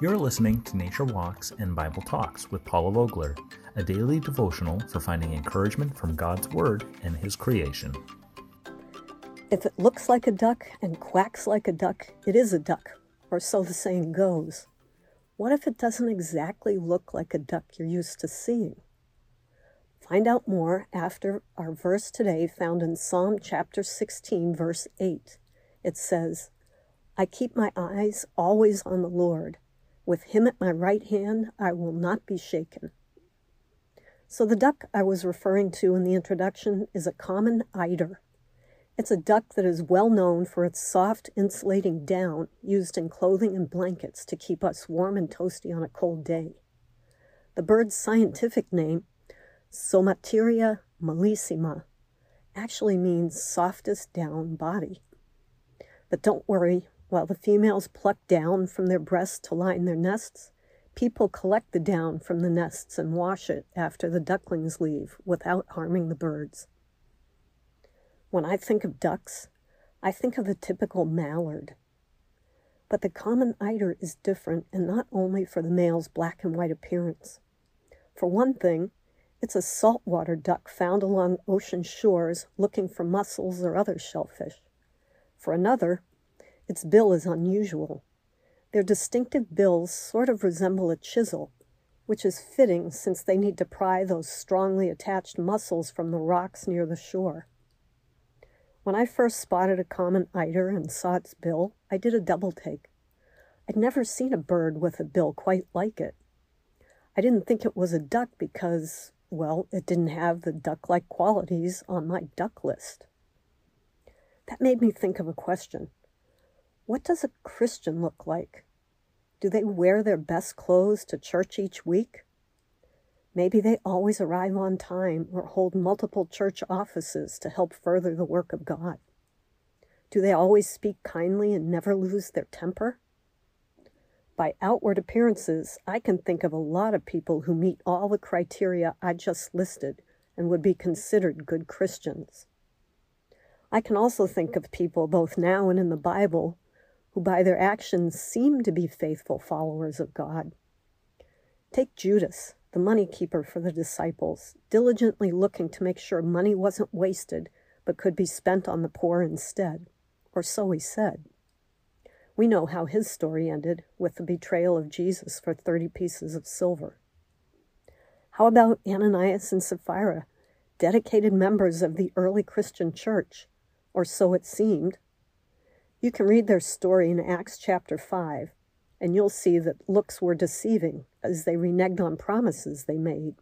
You're listening to Nature Walks and Bible Talks with Paula Vogler, a daily devotional for finding encouragement from God's Word and His creation. If it looks like a duck and quacks like a duck, it is a duck, or so the saying goes. What if it doesn't exactly look like a duck you're used to seeing? Find out more after our verse today found in Psalm chapter 16, verse 8. It says, I keep my eyes always on the Lord. With him at my right hand, I will not be shaken. So, the duck I was referring to in the introduction is a common eider. It's a duck that is well known for its soft, insulating down used in clothing and blankets to keep us warm and toasty on a cold day. The bird's scientific name, Somateria mollissima, actually means softest down body. But don't worry, while the females pluck down from their breasts to line their nests, people collect the down from the nests and wash it after the ducklings leave without harming the birds. When I think of ducks, I think of the typical mallard. But the common eider is different, and not only for the male's black and white appearance. For one thing, it's a saltwater duck found along ocean shores looking for mussels or other shellfish. For another, its bill is unusual. Their distinctive bills sort of resemble a chisel, which is fitting since they need to pry those strongly attached mussels from the rocks near the shore. When I first spotted a common eider and saw its bill, I did a double take. I'd never seen a bird with a bill quite like it. I didn't think it was a duck because, well, it didn't have the duck like qualities on my duck list. That made me think of a question What does a Christian look like? Do they wear their best clothes to church each week? Maybe they always arrive on time or hold multiple church offices to help further the work of God. Do they always speak kindly and never lose their temper? By outward appearances, I can think of a lot of people who meet all the criteria I just listed and would be considered good Christians. I can also think of people, both now and in the Bible, who by their actions seem to be faithful followers of God. Take Judas the money keeper for the disciples, diligently looking to make sure money wasn't wasted but could be spent on the poor instead, or so he said. We know how his story ended with the betrayal of Jesus for 30 pieces of silver. How about Ananias and Sapphira, dedicated members of the early Christian church, or so it seemed? You can read their story in Acts chapter 5, and you'll see that looks were deceiving as they reneged on promises they made.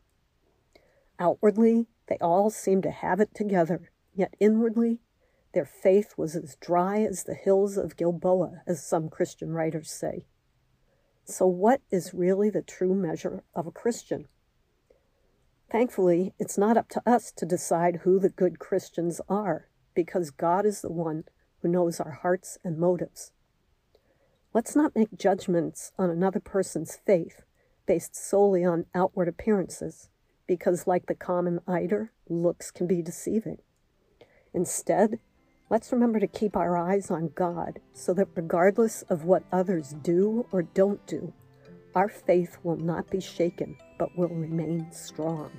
Outwardly, they all seemed to have it together, yet inwardly, their faith was as dry as the hills of Gilboa, as some Christian writers say. So, what is really the true measure of a Christian? Thankfully, it's not up to us to decide who the good Christians are, because God is the one who knows our hearts and motives. Let's not make judgments on another person's faith based solely on outward appearances, because, like the common eider, looks can be deceiving. Instead, let's remember to keep our eyes on God so that regardless of what others do or don't do, our faith will not be shaken but will remain strong.